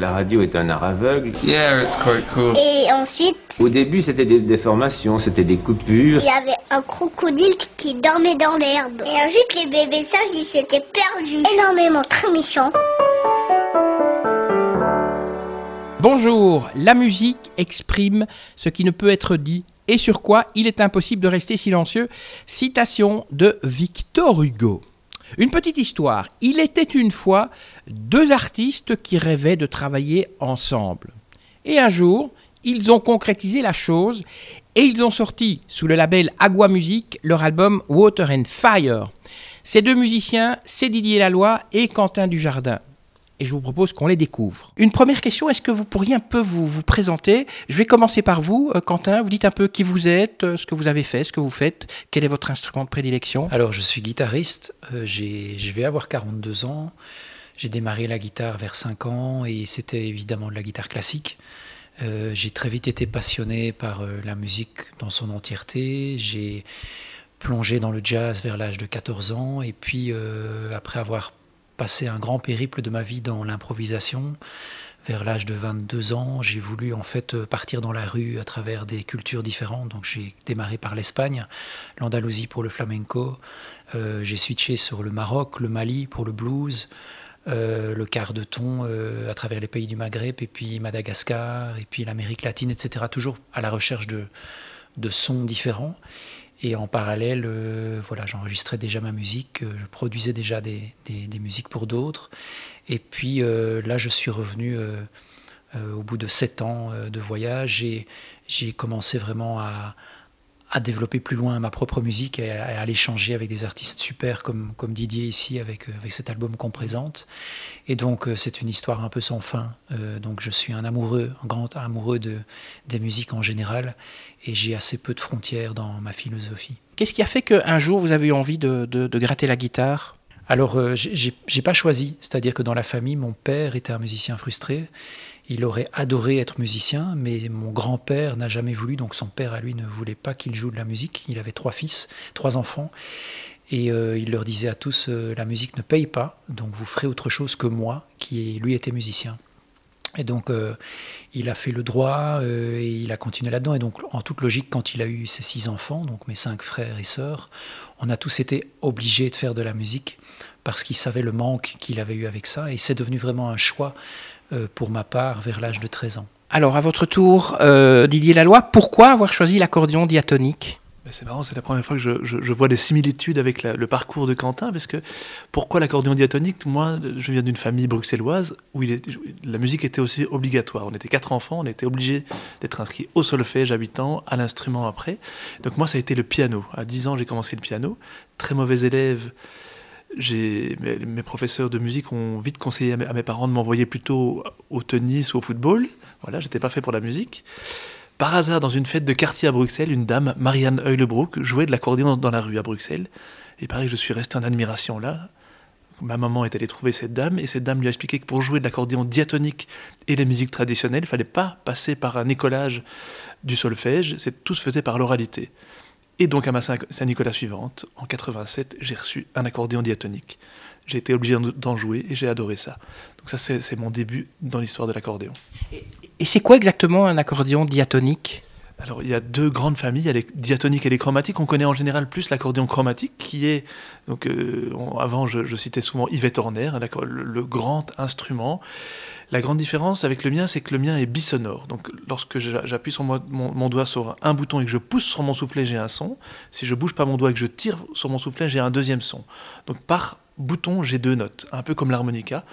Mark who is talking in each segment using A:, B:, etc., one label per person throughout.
A: La radio est un art aveugle.
B: Yeah, it's quite cool.
C: Et ensuite,
A: Au début, c'était des déformations, c'était des coupures.
C: il y avait un crocodile qui dormait dans l'herbe. Et ensuite, les bébés sages, ils s'étaient perdus. Énormément, très méchants.
D: Bonjour, la musique exprime ce qui ne peut être dit et sur quoi il est impossible de rester silencieux. Citation de Victor Hugo. Une petite histoire. Il était une fois deux artistes qui rêvaient de travailler ensemble. Et un jour, ils ont concrétisé la chose et ils ont sorti sous le label Agua Music leur album Water and Fire. Ces deux musiciens, c'est Didier Laloy et Quentin Dujardin et je vous propose qu'on les découvre. Une première question, est-ce que vous pourriez un peu vous, vous présenter? Je vais commencer par vous, euh, Quentin. Vous dites un peu qui vous êtes, euh, ce que vous avez fait, ce que vous faites, quel est votre instrument de prédilection?
E: Alors, je suis guitariste, euh, je vais avoir 42 ans. J'ai démarré la guitare vers 5 ans et c'était évidemment de la guitare classique. Euh, j'ai très vite été passionné par la musique dans son entièreté. J'ai plongé dans le jazz vers l'âge de 14 ans et puis après avoir passé un grand périple de ma vie dans l'improvisation, vers l'âge de 22 ans, j'ai voulu en fait partir dans la rue à travers des cultures différentes. Donc j'ai démarré par l'Espagne, l'Andalousie pour le flamenco, euh, j'ai switché sur le Maroc, le Mali pour le blues, euh, le quart de ton euh, à travers les pays du Maghreb, et puis Madagascar, et puis l'Amérique latine, etc. Toujours à la recherche de sons différents. Et en parallèle, euh, voilà, j'enregistrais déjà ma musique, euh, je produisais déjà des, des- musiques pour d'autres. Et puis euh, là, je suis revenu au bout de sept ans de voyage et j'ai commencé vraiment à, à développer plus loin ma propre musique et à, à aller changer avec des artistes super comme, comme Didier ici avec, euh, avec cet album qu'on présente. Et donc euh, c'est une histoire un peu sans fin. Euh, donc je suis un amoureux, un grand amoureux de, des musiques en général et j'ai assez peu de frontières dans ma philosophie.
D: Qu'est-ce qui a fait qu'un jour vous avez eu envie de, de- de gratter la guitare?
E: Alors, euh, j'ai pas choisi. C'est-à-dire que dans la famille, mon père était un musicien frustré. Il aurait adoré être musicien, mais mon grand-père n'a jamais voulu. Donc, son père, à lui, ne voulait pas qu'il joue de la musique. Il avait trois fils, trois enfants. Et euh, il leur disait à tous euh, la musique ne paye pas, donc vous ferez autre chose que moi, qui lui était musicien. Et donc, euh, il a fait le droit et il a continué là-dedans. Et donc, en toute logique, quand il a eu ses six enfants, donc mes cinq frères et sœurs, on a tous été obligés de faire de la musique parce qu'il savait le manque qu'il avait eu avec ça. Et c'est devenu vraiment un choix pour ma part vers l'âge de 13 ans.
D: Alors, à votre tour, euh, Didier Laloy, pourquoi avoir choisi l'accordéon diatonique?
F: Mais C'est marrant, c'est la première fois que je, je- je vois des similitudes avec la- le parcours de Quentin, parce que pourquoi l'accordéon diatonique? Moi, je viens d'une famille bruxelloise où il est- la musique était aussi obligatoire. On était quatre enfants, on était obligés d'être inscrits au solfège à 8 ans, à l'instrument après. Donc moi, ça a été le piano. À 10 ans, j'ai commencé le piano. Très mauvais élève. Mes, mes professeurs de musique ont vite conseillé à mes, parents de m'envoyer plutôt au tennis ou au football. Voilà, j'étais pas fait pour la musique. Par hasard, dans une fête de quartier à Bruxelles, une dame, Marianne Heulebroek, jouait de l'accordéon dans, la rue à Bruxelles. Et pareil, je suis resté en admiration là. Ma maman est allée trouver cette dame et cette dame lui a expliqué que pour jouer de l'accordéon diatonique et les musiques traditionnelles, il fallait pas passer par un écolage du solfège, tout se faisait par l'oralité. Et donc à ma Saint- Saint-Nicolas suivante, en 87, j'ai reçu un accordéon diatonique. J'ai été obligé d'en- jouer et j'ai adoré ça. Donc ça, c'est mon début dans l'histoire de l'accordéon.
D: Et c'est quoi exactement un accordéon diatonique?
F: Alors, il y a deux grandes familles, il y a les diatoniques et les chromatiques. On connaît en général plus l'accordéon chromatique, qui est, donc, euh, avant, je, citais souvent Yvette Horner, le, le grand instrument. La grande différence avec le mien, c'est que le mien est bisonore. Donc, lorsque j'a- j'appuie sur mon, mon doigt sur un bouton et que je pousse sur mon soufflet, j'ai un son. Si je bouge pas mon doigt et que je tire sur mon soufflet, j'ai un deuxième son. Donc, par bouton, j'ai deux notes, un peu comme l'harmonica.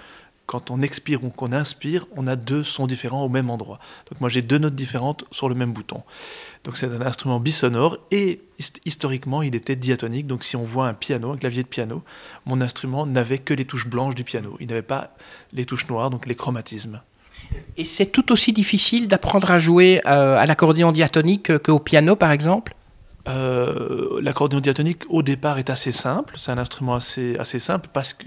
F: Quand on expire ou qu'on inspire, on a deux sons différents au même endroit. Donc moi j'ai deux notes différentes sur le même bouton. Donc c'est un instrument bisonore et hist- historiquement il était diatonique. Donc si on voit un piano, un clavier de piano, mon instrument n'avait que les touches blanches du piano. Il n'avait pas les touches noires, donc les chromatismes.
D: Et c'est tout aussi difficile d'apprendre à jouer euh, à l'accordéon diatonique euh, qu'au piano, par exemple?
F: Euh, L'accordéon diatonique au départ est assez simple, c'est un instrument assez, assez simple parce que,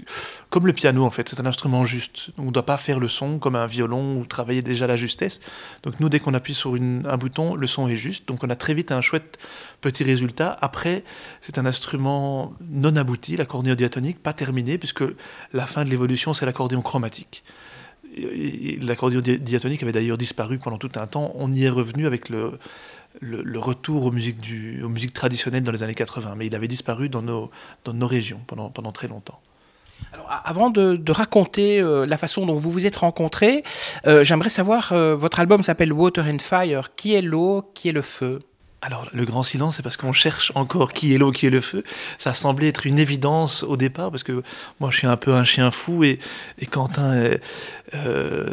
F: comme le piano en fait, c'est un instrument juste. On ne doit pas faire le son comme un violon ou travailler déjà la justesse. Donc nous, dès qu'on appuie sur un bouton, le son est juste. Donc on a très vite un chouette petit résultat. Après, c'est un instrument non abouti, l'accordéon diatonique, pas terminé, puisque la fin de l'évolution, c'est l'accordéon chromatique. L'accordéon diatonique avait d'ailleurs disparu pendant tout un temps. On y est revenu avec le, retour aux musiques, traditionnelles dans les années 80, mais il avait disparu dans nos, régions pendant, pendant très longtemps.
D: Alors, avant de, raconter euh, la façon dont vous vous êtes rencontrés, euh, j'aimerais savoir, euh, votre album s'appelle Water and Fire. Qui est l'eau? Qui est le feu?
F: Alors, le grand silence, c'est parce qu'on cherche encore qui est l'eau, qui est le feu. Ça semblait être une évidence au départ, parce que moi, je suis un peu un chien fou, et, Quentin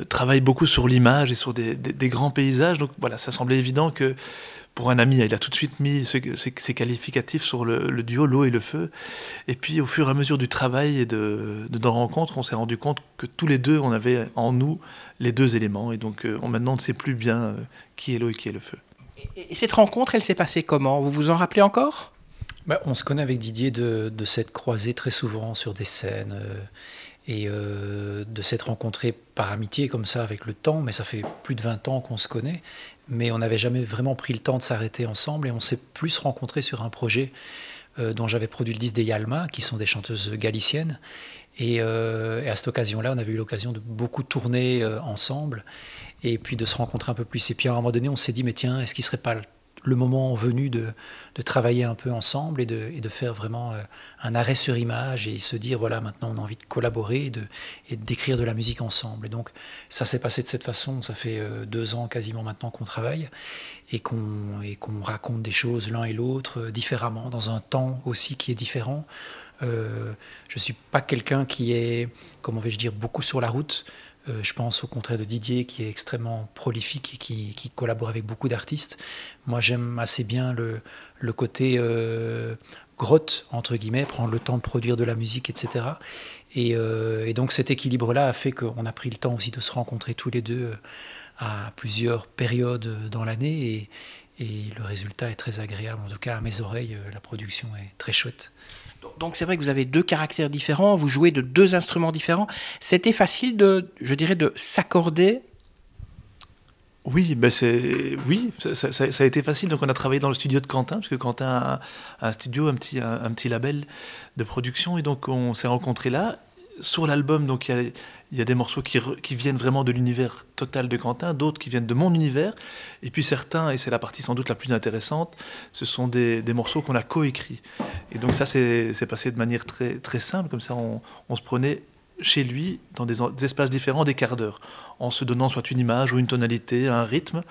F: travaille beaucoup sur l'image et sur des, grands paysages. Donc voilà, ça semblait évident que pour un ami, il a tout de suite mis ses, qualificatifs sur le, duo, l'eau et le feu. Et puis, au fur et à mesure du travail et de, nos rencontres, on s'est rendu compte que tous les deux, on avait en nous les deux éléments. Et donc, euh, maintenant, on ne sait plus bien euh, qui est l'eau et qui est le feu.
D: Et, cette rencontre, elle s'est passée comment? Vous vous en rappelez encore?
E: Bah, On se connaît avec Didier de, s'être croisé très souvent sur des scènes. Euh, et de s'être rencontré par amitié comme ça avec le temps, mais ça fait plus de 20 ans qu'on se connaît mais on n'avait jamais vraiment pris le temps de s'arrêter ensemble et on s'est plus rencontrés sur un projet euh, dont j'avais produit le disque des Yalma, qui sont des chanteuses galiciennes. Et, euh, à cette occasion-là, on avait eu l'occasion de beaucoup tourner euh, ensemble et puis de se rencontrer un peu plus. Et puis à un moment donné, on s'est dit, mais tiens, est-ce qu'il serait pas le moment venu de, travailler un peu ensemble et de, faire vraiment euh, un arrêt sur image et se dire voilà maintenant on a envie de collaborer et d'écrire de la musique ensemble. Et donc ça s'est passé de cette façon. Ça fait deux ans quasiment maintenant qu'on travaille et qu'on, et raconte des choses l'un et l'autre différemment dans un temps aussi qui est différent. Je ne suis pas quelqu'un qui est, comment vais-je dire, beaucoup sur la route. Euh, je pense au contraire de Didier qui est extrêmement prolifique et qui, collabore avec beaucoup d'artistes. Moi j'aime assez bien le, côté euh, grotte, entre guillemets, prendre le temps de produire de la musique, etc. Euh, et, donc cet équilibre-là a fait qu'on a pris le temps aussi de se rencontrer tous les deux à plusieurs périodes dans l'année. Et le résultat est très agréable. En tout cas, à mes oreilles, la production est très chouette.
D: Donc c'est vrai que vous avez deux caractères différents, vous jouez de deux instruments différents. C'était facile de, je dirais, de s'accorder?
F: Oui, ben c'est oui, ça, a été facile. Donc on a travaillé dans le studio de Quentin, parce que Quentin a un, studio, un petit, un, petit label de production, et donc on s'est rencontrés là. Sur l'album, donc il y a des morceaux qui, viennent vraiment de l'univers total de Quentin, d'autres qui viennent de mon univers, et puis certains, et c'est la partie sans doute la plus intéressante, ce sont des, morceaux qu'on a coécrits. Et donc ça, c'est passé de manière très, simple, comme ça on se prenait chez lui, dans des, espaces différents, des quarts d'heure, en se donnant soit une image ou une tonalité, un rythme.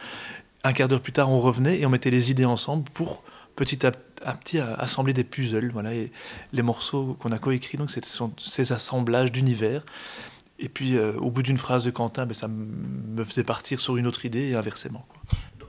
F: Un quart d'heure plus tard, on revenait et on mettait les idées ensemble pour petit à, petit assembler des puzzles. Voilà, et les morceaux qu'on a coécrits, donc, ce ces assemblages d'univers. Et puis, euh, au bout d'une phrase de Quentin, ben, ça me faisait partir sur une autre idée et inversement.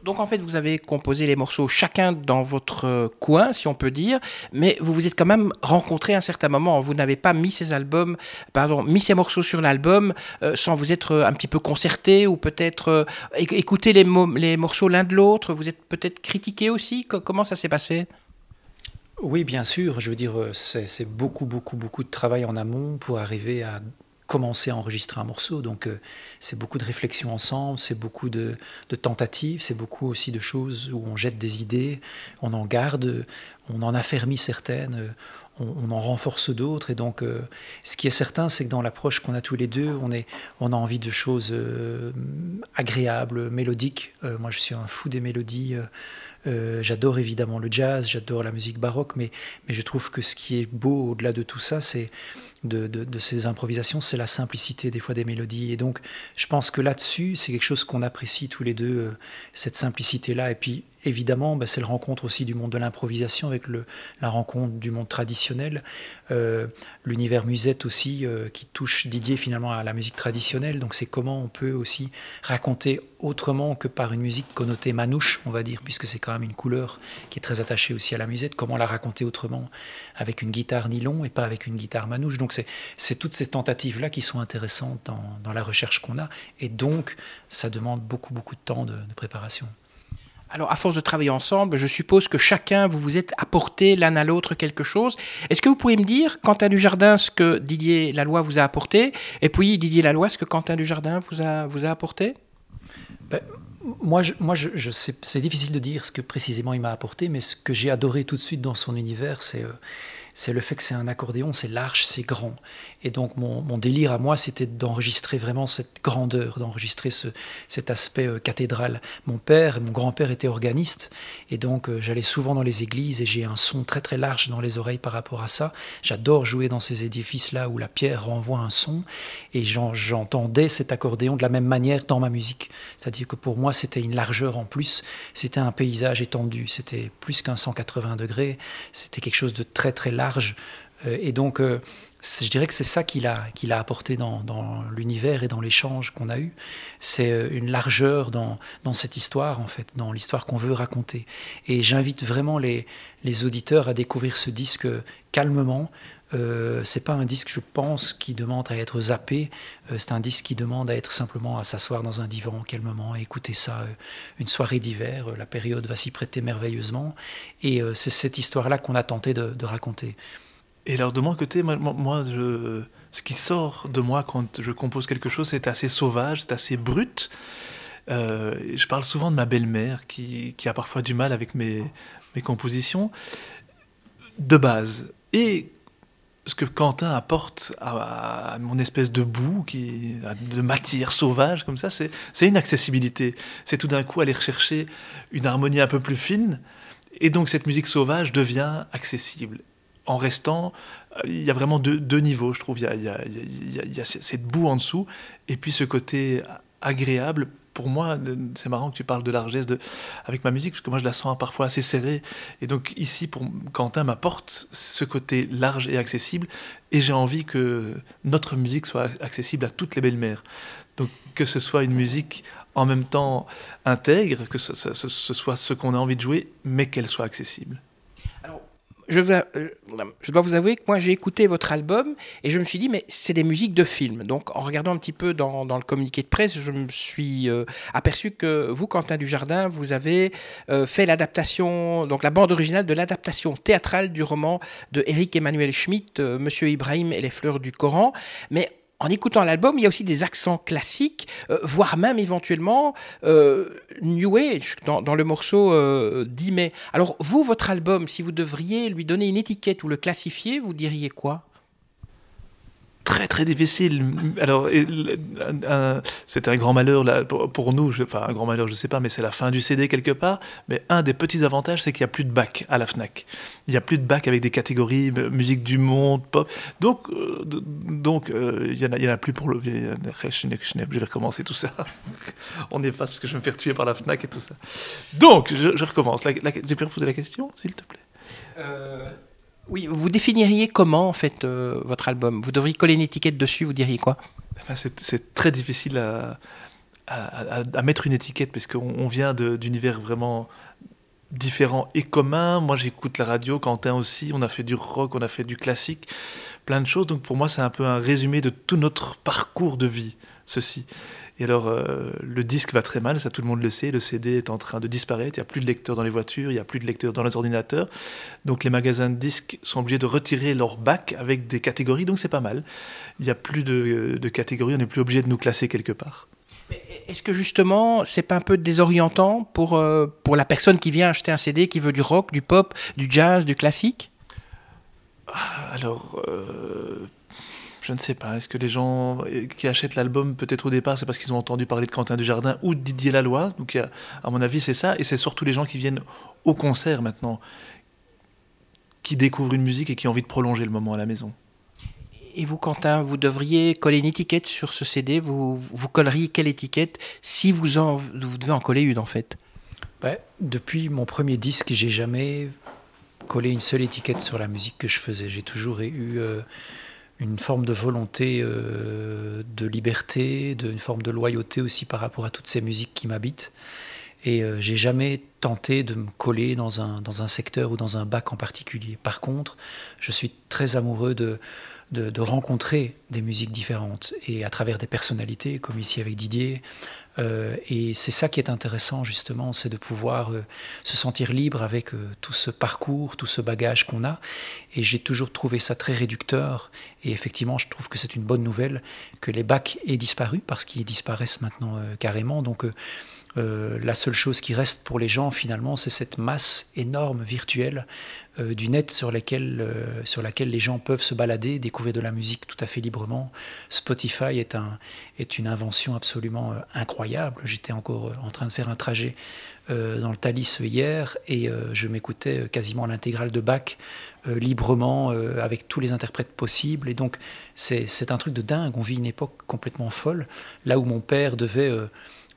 D: Donc en fait, vous avez composé les morceaux chacun dans votre euh, coin, si on peut dire, mais vous vous êtes quand même rencontrés à un certain moment. Vous n'avez pas mis ces albums, pardon, mis ces morceaux sur l'album euh, sans vous être un petit peu concerté ou peut-être écouter les, les morceaux l'un de l'autre. Vous êtes peut-être critiqué aussi. Comment ça s'est passé?
E: Oui, bien sûr. Je veux dire, c'est beaucoup, beaucoup, beaucoup de travail en amont pour arriver à commencer à enregistrer un morceau. Donc euh, c'est beaucoup de réflexions ensemble, c'est beaucoup de, tentatives, c'est beaucoup aussi de choses où on jette des idées, on en garde, on en affermit certaines, euh, on, en renforce d'autres. Et donc euh, ce qui est certain, c'est que dans l'approche qu'on a tous les deux, on, est, on a envie de choses agréables, mélodiques. moi je suis un fou des mélodies. j'adore évidemment le jazz, j'adore la musique baroque, mais, mais je trouve que ce qui est beau au-delà de tout ça, c'est de, ces improvisations, c'est la simplicité des fois des mélodies. Et donc, je pense que là-dessus, c'est quelque chose qu'on apprécie tous les deux, euh, cette simplicité-là. Et puis, évidemment, bah, c'est le rencontre aussi du monde de l'improvisation avec la rencontre du monde traditionnel. Euh, l'univers musette aussi, euh, qui touche Didier finalement à la musique traditionnelle. Donc, c'est comment on peut aussi raconter autrement que par une musique connotée manouche, on va dire, puisque c'est quand même une couleur qui est très attachée aussi à la musette. Comment la raconter autrement avec une guitare nylon et pas avec une guitare manouche. Donc, c'est toutes ces tentatives-là qui sont intéressantes dans, la recherche qu'on a. Et donc, ça demande beaucoup, beaucoup de temps de préparation.
D: Alors, à force de travailler ensemble, je suppose que chacun, vous vous êtes apporté l'un à l'autre quelque chose. Est-ce que vous pouvez me dire, Quentin Dujardin, ce que Didier Laloy vous a apporté, et puis Didier Laloy, ce que Quentin Dujardin vous a, vous a apporté?
E: Ben, moi, moi c'est difficile de dire ce que précisément il m'a apporté, mais ce que j'ai adoré tout de suite dans son univers, c'est euh, c'est le fait que c'est un accordéon, c'est large, c'est grand. Et donc mon, délire à moi, c'était d'enregistrer vraiment cette grandeur, d'enregistrer ce, cet aspect euh, cathédral. Mon père, mon grand-père était organiste, et donc euh, j'allais souvent dans les églises et j'ai un son très très large dans les oreilles par rapport à ça. J'adore jouer dans ces édifices-là où la pierre renvoie un son, et j'entendais cet accordéon de la même manière dans ma musique. C'est-à-dire que pour moi, c'était une largeur en plus, c'était un paysage étendu, c'était plus qu'un 180 degrés, c'était quelque chose de très très large et donc, euh, je dirais que c'est ça qu'il a, qu'il a apporté dans, l'univers et dans l'échange qu'on a eu. C'est euh, une largeur dans, cette histoire, en fait, dans l'histoire qu'on veut raconter. Et j'invite vraiment les, auditeurs à découvrir ce disque calmement. Euh, c'est pas un disque, je pense, qui demande à être zappé. c'est un disque qui demande à être simplement à s'asseoir dans un divan calmement et écouter ça une soirée d'hiver. la période va s'y prêter merveilleusement. Et c'est cette histoire-là qu'on a tenté de raconter.
F: Et alors de mon côté, moi, ce qui sort de moi quand je compose quelque chose, c'est assez sauvage, c'est assez brut. Euh, je parle souvent de ma belle-mère qui, a parfois du mal avec mes, compositions de base. Et ce que Quentin apporte à, mon espèce de boue, de matière sauvage comme ça, c'est une accessibilité. C'est tout d'un coup aller rechercher une harmonie un peu plus fine. Et donc cette musique sauvage devient accessible en restant, euh, il y a vraiment deux, niveaux, je trouve. Il y, a, cette boue en dessous, et puis ce côté agréable. Pour moi, c'est marrant que tu parles de largesse de, avec ma musique, parce que moi je la sens parfois assez serrée. Et donc ici, pour, Quentin m'apporte ce côté large et accessible, et j'ai envie que notre musique soit accessible à toutes les belles-mères. Donc que ce soit une musique en même temps intègre, que ce soit ce qu'on a envie de jouer, mais qu'elle soit accessible
D: je, euh, je, dois vous avouer que moi j'ai écouté votre album et je me suis dit mais c'est des musiques de film. Donc en regardant un petit peu dans, dans le communiqué de presse, je me suis euh, aperçu que vous, Quentin Dujardin, vous avez euh, fait l'adaptation, donc la bande originale de l'adaptation théâtrale du roman de Eric Emmanuel Schmitt, Monsieur Ibrahim et les fleurs du Coran. Mais en écoutant l'album, il y a aussi des accents classiques, euh, voire même éventuellement euh, New Age dans, le morceau euh, 10 mai. Alors vous, votre album, si vous devriez lui donner une étiquette ou le classifier, vous diriez quoi?
F: Très très difficile. Alors, c'était un grand malheur là, pour, nous, enfin un grand malheur, je sais pas, mais c'est la fin du CD quelque part. Mais un des petits avantages, c'est qu'il n'y a plus de bac à la Fnac. Il n'y a plus de bac avec des catégories musique du monde, pop. Donc, euh, donc euh, il y, en a, plus pour le. Je vais recommencer tout ça. On est pas parce que je vais me faire tuer par la Fnac et tout ça. Donc, je, recommence. J'ai pu reposer la question, s'il te plaît?
D: Euh, oui, vous définiriez comment en fait euh, votre album? Vous devriez coller une étiquette dessus, vous diriez quoi?
F: Ben, C'est très difficile à, mettre une étiquette parce qu'on vient d'univers vraiment différents et communs. Moi j'écoute la radio, Quentin aussi, on a fait du rock, on a fait du classique, plein de choses. Donc pour moi c'est un peu un résumé de tout notre parcours de vie, ceci. Et alors, euh, le disque va très mal, ça tout le monde le sait. Le CD est en train de disparaître. Il n'y a plus de lecteurs dans les voitures, il n'y a plus de lecteurs dans les ordinateurs. Donc, les magasins de disques sont obligés de retirer leur bac avec des catégories. Donc, c'est pas mal. Il n'y a plus de, catégories, on n'est plus obligé de nous classer quelque part.
D: Est-ce que justement, c'est pas un peu désorientant pour, euh, pour la personne qui vient acheter un CD, qui veut du rock, du pop, du jazz, du classique?
F: Ah, Alors, euh, je ne sais pas. Est-ce que les gens qui achètent l'album, peut-être au départ, c'est parce qu'ils ont entendu parler de Quentin Dujardin ou de Didier Laloy Donc, à mon avis, c'est ça. Et c'est surtout les gens qui viennent au concert maintenant, qui découvrent une musique et qui ont envie de prolonger le moment à la maison.
D: Et vous, Quentin, vous devriez coller une étiquette sur ce CD. Vous, vous colleriez quelle étiquette si vous, en, vous devez en coller une, en fait?
E: Depuis mon premier disque, j'ai jamais collé une seule étiquette sur la musique que je faisais. J'ai toujours eu. Euh, une forme de volonté euh, de liberté, de, une forme de loyauté aussi par rapport à toutes ces musiques qui m'habitent. Et euh, j'ai jamais tenté de me coller dans un, dans un secteur ou dans un bac en particulier. Par contre, je suis très amoureux de, de, rencontrer des musiques différentes et à travers des personnalités, comme ici avec Didier, Euh, et c'est ça qui est intéressant justement, c'est de pouvoir euh, se sentir libre avec euh, tout ce parcours, tout ce bagage qu'on a. Et j'ai toujours trouvé ça très réducteur. Et effectivement, je trouve que c'est une bonne nouvelle que les bacs aient disparu parce qu'ils disparaissent maintenant carrément. Donc la seule chose qui reste pour les gens finalement, c'est cette masse énorme virtuelle euh, du net sur, euh, sur laquelle les gens peuvent se balader, découvrir de la musique tout à fait librement. Spotify est, un, est une invention absolument euh, incroyable. J'étais encore en train de faire un trajet dans le Thalys hier et je m'écoutais quasiment l'intégrale de Bach librement avec tous les interprètes possibles. Et donc c'est un truc de dingue. On vit une époque complètement folle. Là où mon père devait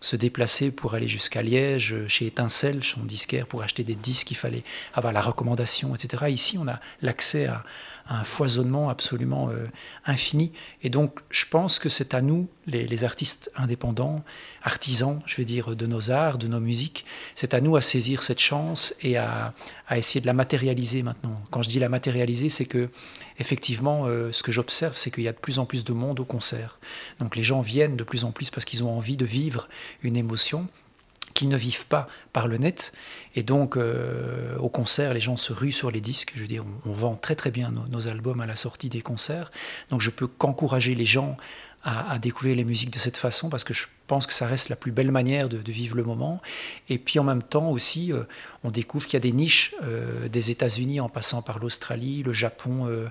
E: se déplacer pour aller jusqu'à Liège, chez Étincelle, son disquaire, pour acheter des disques, il fallait avoir la recommandation, etc. Ici, on a l'accès à, un foisonnement absolument euh, infini. Et donc, je pense que c'est à nous, les, artistes indépendants, artisans, je vais dire, de nos arts, de nos musiques, c'est à nous à saisir cette chance et à, à essayer de la matérialiser maintenant. Quand je dis la matérialiser, c'est que effectivement, euh, ce que j'observe, c'est qu'il y a de plus en plus de monde au concert. Donc les gens viennent de plus en plus parce qu'ils ont envie de vivre une émotion qu'ils ne vivent pas par le net. Et donc, euh, au concert, les gens se ruent sur les disques. Je veux dire, on, vend très très bien nos, albums à la sortie des concerts. Donc, je peux qu'encourager les gens à, découvrir les musiques de cette façon parce que je pense que ça reste la plus belle manière de, vivre le moment. Et puis en même temps aussi, euh, on découvre qu'il y a des niches euh, des États-Unis en passant par l'Australie, le Japon, euh,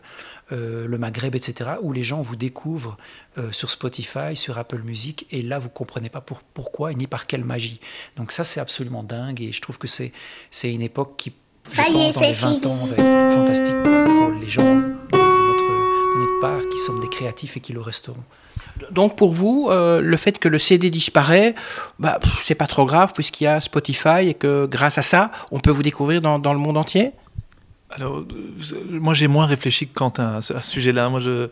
E: le Maghreb, etc., où les gens vous découvrent sur Spotify, sur Apple Music, et là vous comprenez pas pour, pourquoi ni par quelle magie. Donc ça c'est absolument dingue et je trouve que c'est c'est une époque qui, je pense, dans les 20 ans, va être fantastique pour, les gens qui sommes des créatifs et qui le resteront.
D: Donc pour vous, euh, le fait que le CD disparaît, bah, c'est pas trop grave puisqu'il y a Spotify et que grâce à ça, on peut vous découvrir dans, le monde entier?
F: Alors, euh, moi j'ai moins réfléchi que Quentin à ce, sujet-là. Moi je,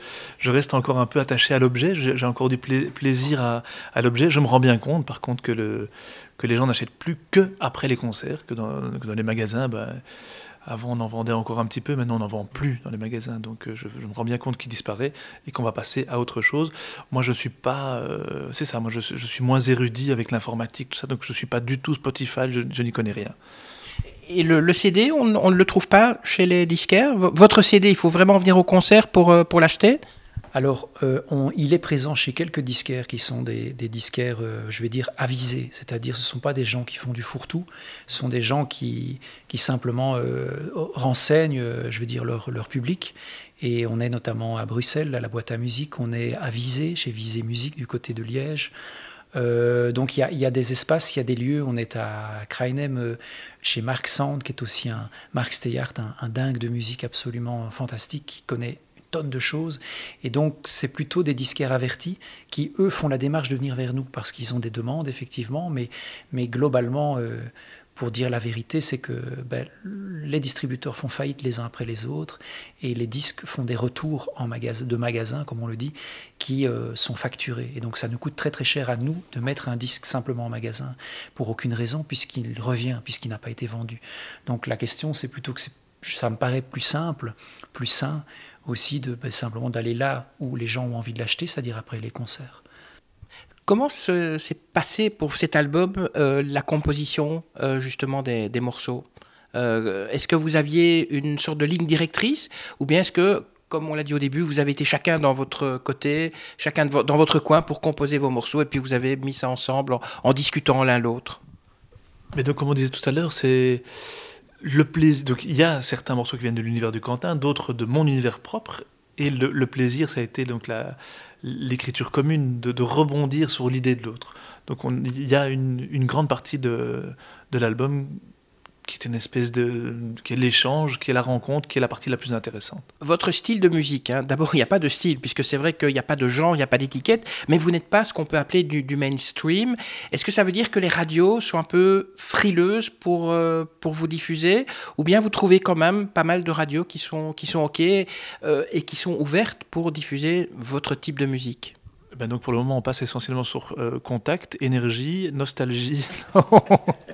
F: reste encore un peu attaché à l'objet, j'ai encore du plaisir à, l'objet. Je me rends bien compte par contre que, le, que les gens n'achètent plus que après les concerts, que dans, dans les magasins, bah, avant, on en vendait encore un petit peu, maintenant, on n'en vend plus dans les magasins. Donc, euh, je, me rends bien compte qu'il disparaît et qu'on va passer à autre chose. Moi, je suis pas. Euh, c'est ça, moi, je, suis moins érudit avec l'informatique, tout ça. Donc, je ne suis pas du tout Spotify, je, n'y connais rien.
D: Et le, CD, on, ne le trouve pas chez les disquaires? Votre CD, il faut vraiment venir au concert pour, euh, pour l'acheter?
E: Alors, euh, il est présent chez quelques disquaires qui sont des, disquaires, euh, je vais dire, avisés. C'est-à-dire, ce ne sont pas des gens qui font du fourre-tout, ce sont des gens qui, simplement euh, renseignent, je veux dire, leur, public. Et on est notamment à Bruxelles, à la boîte à musique, on est à Visé, chez Visé Musique, du côté de Liège. donc il y, a, des espaces, il y a des lieux. On est à Krainem chez Mark Sand, qui est aussi un Mark Steyart, un dingue de musique absolument fantastique, qui connaît de choses. Et donc, c'est plutôt des disquaires avertis qui, eux, font la démarche de venir vers nous parce qu'ils ont des demandes, effectivement. Mais, mais globalement, euh, pour dire la vérité, c'est que ben, les distributeurs font faillite les uns après les autres et les disques font des retours en de magasins, comme on le dit, qui euh, sont facturés. Et donc, ça nous coûte très très cher à nous de mettre un disque simplement en magasin pour aucune raison, puisqu'il revient, puisqu'il n'a pas été vendu. Donc, la question, c'est plutôt que ça me paraît plus simple, plus sain aussi de ben, simplement d'aller là où les gens ont envie de l'acheter, c'est-à-dire après les concerts.
D: Comment s'est passé pour cet album euh, la composition euh, justement des, morceaux? Euh, Est-ce que vous aviez une sorte de ligne directrice ou bien est-ce que, comme on l'a dit au début, vous avez été chacun dans votre côté, chacun dans votre coin pour composer vos morceaux et puis vous avez mis ça ensemble en, en discutant l'un l'autre?
F: Mais donc, comme on disait tout à l'heure, c'est le plaisir. Donc, il y a certains morceaux qui viennent de l'univers du Quentin, d'autres de mon univers propre. Et le, plaisir, ça a été donc l'écriture commune, de, rebondir sur l'idée de l'autre. Donc, il y a une, une grande partie de, de l'album qui est une espèce de. qui est l'échange, qui est la rencontre, qui est la partie la plus intéressante.
D: Votre style de musique, hein. d'abord, il n'y a pas de style, puisque c'est vrai qu'il n'y a pas de genre, il n'y a pas d'étiquette, mais vous n'êtes pas ce qu'on peut appeler du, mainstream. Est-ce que ça veut dire que les radios sont un peu frileuses pour, euh, pour vous diffuser, ou bien vous trouvez quand même pas mal de radios qui sont, qui sont OK euh, et qui sont ouvertes pour diffuser votre type de musique?
F: Ben donc pour le moment, on passe essentiellement sur euh, contact, énergie, nostalgie.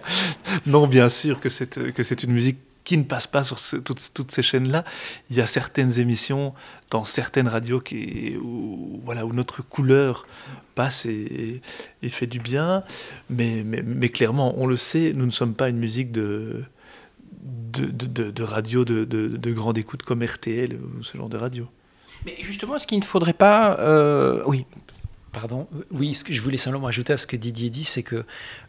F: non, bien sûr que c'est que c'est une musique qui ne passe pas sur toutes, ces chaînes-là. Il y a certaines émissions dans certaines radios qui, où, voilà, où notre couleur passe et, fait du bien. Mais, mais, clairement, on le sait, nous ne sommes pas une musique de, de, de, radio de, de, grande écoute comme RTL ou ce genre de radio.
D: Mais justement, est-ce qu'il ne faudrait pas... Euh, oui,
E: Pardon. Oui, ce que je voulais simplement ajouter à ce que Didier dit, c'est que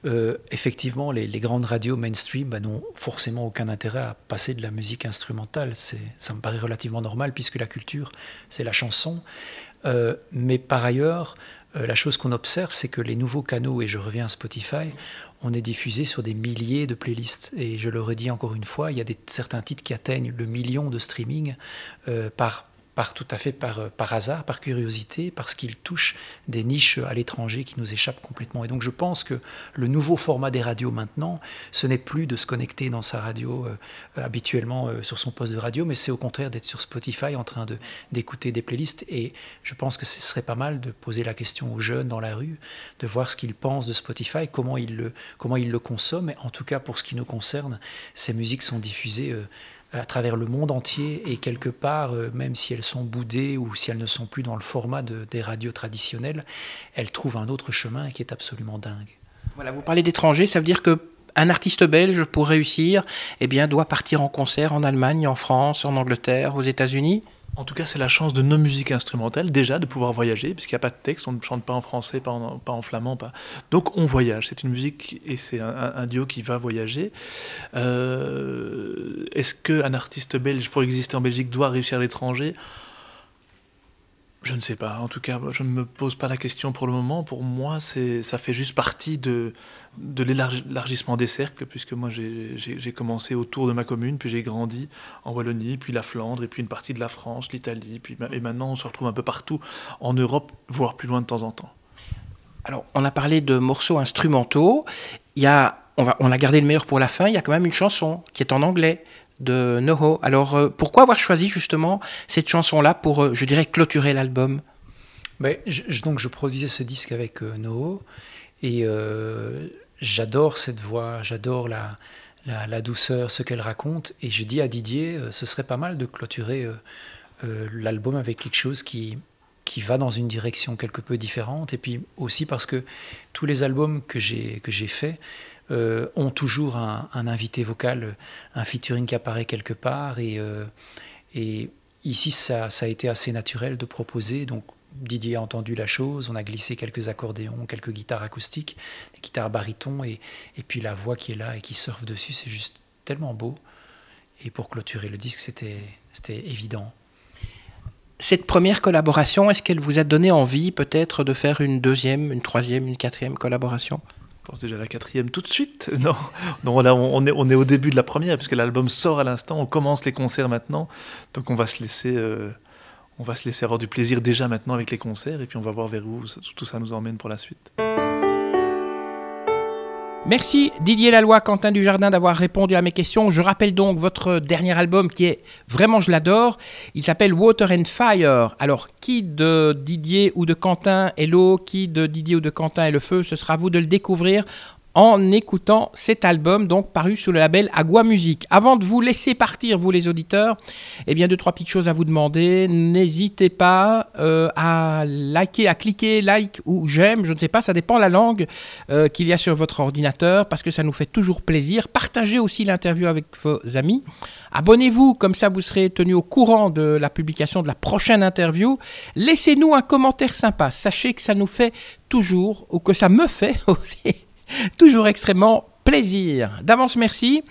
E: euh, effectivement, les, grandes radios mainstream bah, n'ont forcément aucun intérêt à passer de la musique instrumentale. Ça me paraît relativement normal puisque la culture, c'est la chanson. Euh, mais par ailleurs, euh, la chose qu'on observe, c'est que les nouveaux canaux, et je reviens à Spotify, on est diffusé sur des milliers de playlists. Et je le redis encore une fois, il y a des, certains titres qui atteignent le million de streaming par par tout à fait par, euh, par hasard, par curiosité, parce qu'il touche des niches à l'étranger qui nous échappent complètement. Et donc je pense que le nouveau format des radios maintenant, ce n'est plus de se connecter dans sa radio euh, habituellement euh, sur son poste de radio, mais c'est au contraire d'être sur Spotify en train d'écouter des playlists. Et je pense que ce serait pas mal de poser la question aux jeunes dans la rue, de voir ce qu'ils pensent de Spotify, comment ils le, comment ils le consomment. Et en tout cas, pour ce qui nous concerne, ces musiques sont diffusées à travers le monde entier et quelque part, euh, même si elles sont boudées ou si elles ne sont plus dans le format des radios traditionnelles, elles trouvent un autre chemin qui est absolument dingue.
D: Voilà, vous parlez d'étrangers, ça veut dire que un artiste belge, pour réussir, eh bien, doit partir en concert en Allemagne, en France, en Angleterre, aux États-Unis?
F: En tout cas, c'est la chance de nos musiques instrumentales, déjà, de pouvoir voyager, puisqu'il n'y a pas de texte, on ne chante pas en français, pas en, flamand. Pas... Donc on voyage, c'est une musique et c'est un, duo qui va voyager. Euh, est-ce qu'un artiste belge, pour exister en Belgique, doit réussir à l'étranger? Je ne sais pas. En tout cas, je ne me pose pas la question pour le moment. Pour moi, ça fait juste partie de, de l'élargissement des cercles, puisque moi, j'ai, commencé autour de ma commune, puis j'ai grandi en Wallonie, puis la Flandre, et puis une partie de la France, l'Italie, et maintenant, on se retrouve un peu partout en Europe, voire plus loin de temps en temps.
D: Alors, on a parlé de morceaux instrumentaux. Il y a, on, va, on a gardé le meilleur pour la fin. Il y a quand même une chanson qui est en anglais de Noho. Alors euh, pourquoi avoir choisi justement cette chanson-là pour, euh, je dirais, clôturer l'album?
E: Ben, je, Donc je produisais ce disque avec euh, Noho et j'adore cette voix, j'adore la, la, douceur, ce qu'elle raconte. Et je dis à Didier, ce serait pas mal de clôturer l'album avec quelque chose qui, qui va dans une direction quelque peu différente. Et puis aussi parce que tous les albums que j'ai faits, euh, ont toujours un, invité vocal, un featuring qui apparaît quelque part. Et, euh, et ici, ça, ça, a été assez naturel de proposer. Donc, Didier a entendu la chose, on a glissé quelques accordéons, quelques guitares acoustiques, des guitares barytons, et, et puis la voix qui est là et qui surfe dessus, c'est juste tellement beau. Et pour clôturer le disque, c'était évident.
D: Cette première collaboration, est-ce qu'elle vous a donné envie peut-être de faire une deuxième, une troisième, une quatrième collaboration?
F: Je pense déjà la quatrième tout de suite. Non, non là, on est, on est au début de la première, puisque l'album sort à l'instant, on commence les concerts maintenant. Donc on va se laisser, euh, on va se laisser avoir du plaisir déjà maintenant avec les concerts, et puis on va voir vers où tout ça nous emmène pour la suite.
D: Merci Didier Laloy, Quentin Dujardin d'avoir répondu à mes questions. Je rappelle donc votre dernier album qui est vraiment, je l'adore. Il s'appelle Water and Fire. Alors, qui de Didier ou de Quentin est l'eau? Qui de Didier ou de Quentin est le feu? Ce sera à vous de le découvrir en écoutant cet album, donc paru sous le label Agua Music. Avant de vous laisser partir, vous les auditeurs, eh bien deux trois petites choses à vous demander. N'hésitez pas euh, à liker, à cliquer like ou j'aime, je ne sais pas, ça dépend la langue euh, qu'il y a sur votre ordinateur, parce que ça nous fait toujours plaisir. Partagez aussi l'interview avec vos amis. Abonnez-vous, comme ça vous serez tenu au courant de la publication de la prochaine interview. Laissez-nous un commentaire sympa. Sachez que ça nous fait toujours, ou que ça me fait aussi Toujours extrêmement plaisir. D'avance, merci.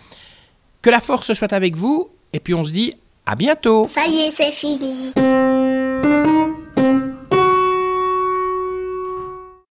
D: Que la force soit avec vous. Et puis on se dit à bientôt.
C: Ça y est, c'est fini.